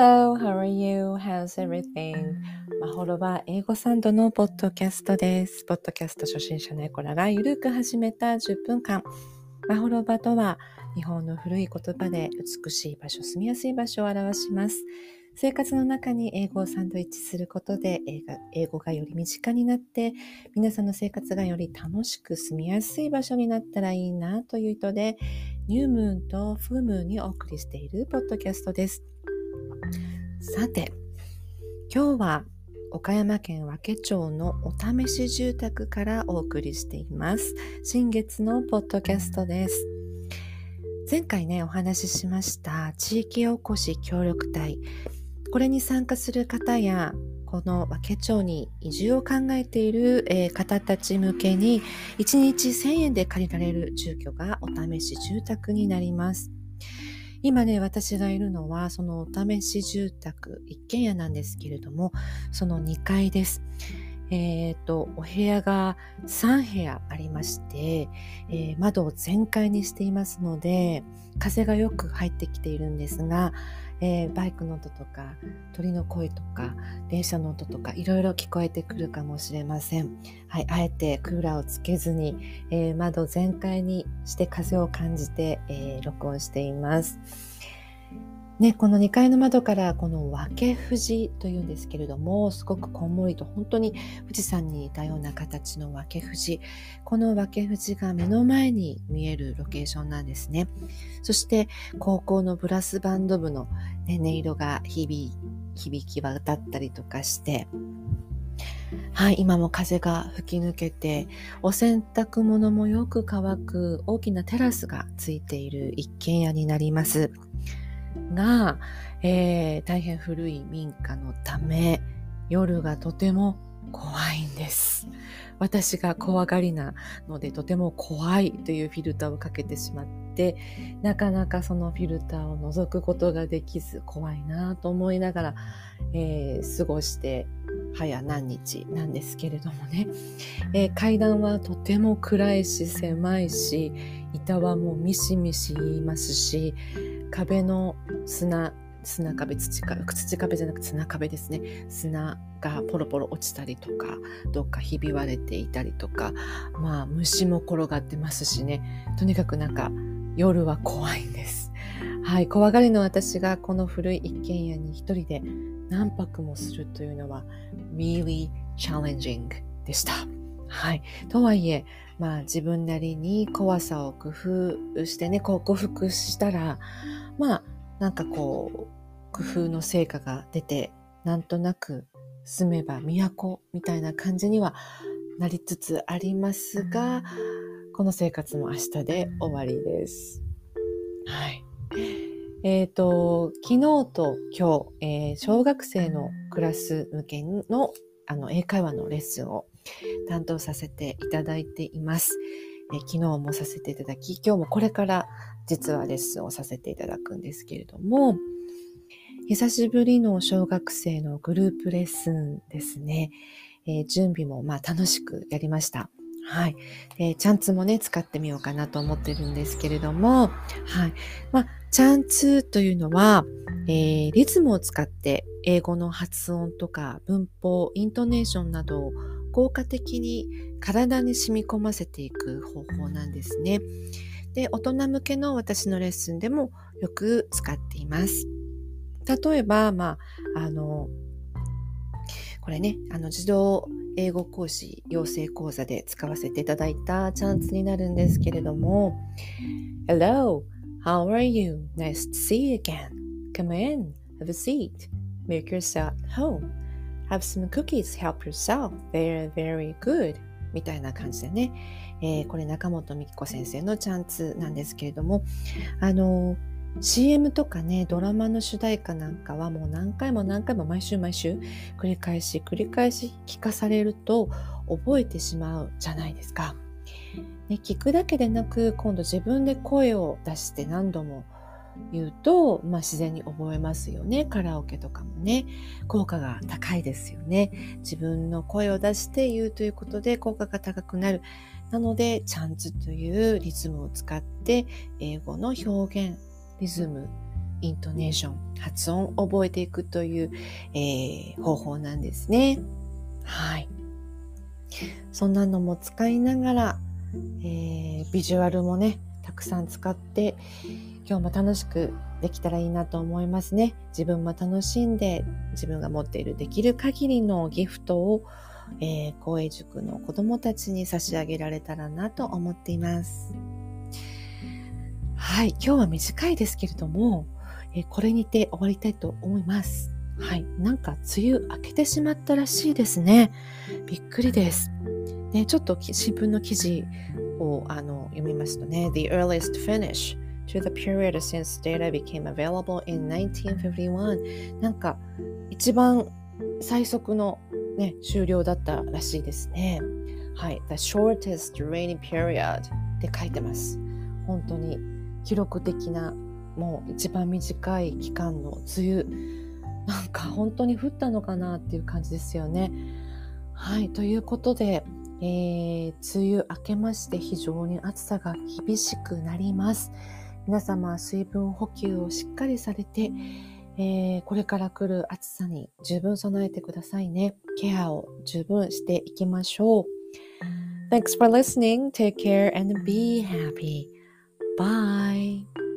Hello, how are you? How's everything? マホロバ英語サンドのポッドキャストです。ポッドキャスト初心者のエコラがゆるく始めた10分間。マホロバとは日本の古い言葉で美しい場所、住みやすい場所を表します。生活の中に英語をサンドイッチすることで英語がより身近になって皆さんの生活がより楽しく住みやすい場所になったらいいなという意図でニュームーンとフームーンにお送りしているポッドキャストです。さて、今日は岡山県和気町のお試し住宅からお送りしています。新月のポッドキャストです。前回ね、お話ししました地域おこし協力隊。これに参加する方やこの和気町に移住を考えている、方たち向けに1日1000円で借りられる住居がお試し住宅になります。今ね、私がいるのはそのお試し住宅一軒家なんですけれども、その2階です。えっ、ー、と、お部屋が3部屋ありまして、えー、窓を全開にしていますので、風がよく入ってきているんですが、えー、バイクの音とか鳥の声とか電車の音とかいろいろ聞こえてくるかもしれません。はい、あえてクーラーをつけずに、えー、窓全開にして風を感じて、えー、録音しています。ね、この2階の窓からこの分け富士というんですけれどもすごくこんもりと本当に富士山に似たような形の分け富士この分け富士が目の前に見えるロケーションなんですねそして高校のブラスバンド部の、ね、音色が響響き渡ったりとかしてはい、今も風が吹き抜けて、お洗濯物もよく乾く大きなテラスがついている一軒家になります。が、えー、大変古い民家のため夜がとても怖いんです。私が怖がりなのでとても怖いというフィルターをかけてしまってなかなかそのフィルターを覗くことができず怖いなと思いながら、えー、過ごして早何日なんですけれどもね、えー、階段はとても暗いし狭いし板はもうミシミシ言いますし壁の砂砂壁土壁土壁じゃなくて砂壁ですね。砂がポロポロ落ちたりとかどっかひび割れていたりとかまあ虫も転がってますしね。とにかくなんか夜は怖いんです。はい怖がりの私がこの古い一軒家に一人で何泊もするというのは really challenging でした。はい。とはいえ、まあ自分なりに怖さを工夫してね、こう克服したら、まあなんかこう、工夫の成果が出て、なんとなく住めば都みたいな感じにはなりつつありますが、この生活も明日で終わりです。はい。えっ、ー、と、昨日と今日、えー、小学生のクラス向けのあの英会話のレッスンを担当させていただいています。え昨日もさせていただき、今日もこれから実はレッスンをさせていただくんですけれども、久しぶりの小学生のグループレッスンですね。えー、準備もまあ楽しくやりました。はい。えー、チャンツもね、使ってみようかなと思ってるんですけれども、はい。まあ、チャンツというのは、えー、リズムを使って英語の発音とか文法、イントネーションなどを効果的に体に染み込ませていく方法なんですね。で、大人向けの私のレッスンでもよく使っています。例えば、まあ、あの、これね、あの、自動英語講師養成講座で使わせていただいたチャンスになるんですけれども、Hello, how are you? Nice to see you again. Come in, have a seat. Make yourself home. Have some cookies, help yourself. They're very good. みたいな感じでね、えー、これ中本美紀子先生のチャンツなんですけれども、あの CM とかね、ドラマの主題歌なんかはもう何回も何回も毎週毎週繰り返し繰り返し聞かされると覚えてしまうじゃないですか。ね、聞くだけでなく今度自分で声を出して何度も言うと、まあ、自然に覚えますよね。カラオケとかもね、効果が高いですよね。自分の声を出して言うということで効果が高くなる。なので、チャンツというリズムを使って英語の表現、リズムイントネーション、発音を覚えていくという、えー、方法なんですね。はい。そんなのも使いながら、えー、ビジュアルもね、たくさん使って、今日も楽しくできたらいいなと思いますね。自分も楽しんで、自分が持っているできる限りのギフトを、えー、公営塾の子供たちに差し上げられたらなと思っています。はい、今日は短いですけれども、えー、これにて終わりたいと思います。はい、なんか梅雨明けてしまったらしいですね。びっくりです。ね、ちょっと新聞の記事をあの読みますとね、The earliest finish to the period since data became available in 1951なんか一番最速の、ね、終了だったらしいですね。はい、The shortest rainy period って書いてます。本当に記録的なもう一番短い期間の梅雨なんか本当に降ったのかなっていう感じですよね。はいということで、えー、梅雨明けまして非常に暑さが厳しくなります。皆様水分補給をしっかりされて、えー、これから来る暑さに十分備えてくださいね。ケアを十分していきましょう。Thanks for listening. Take care and be happy. Bye.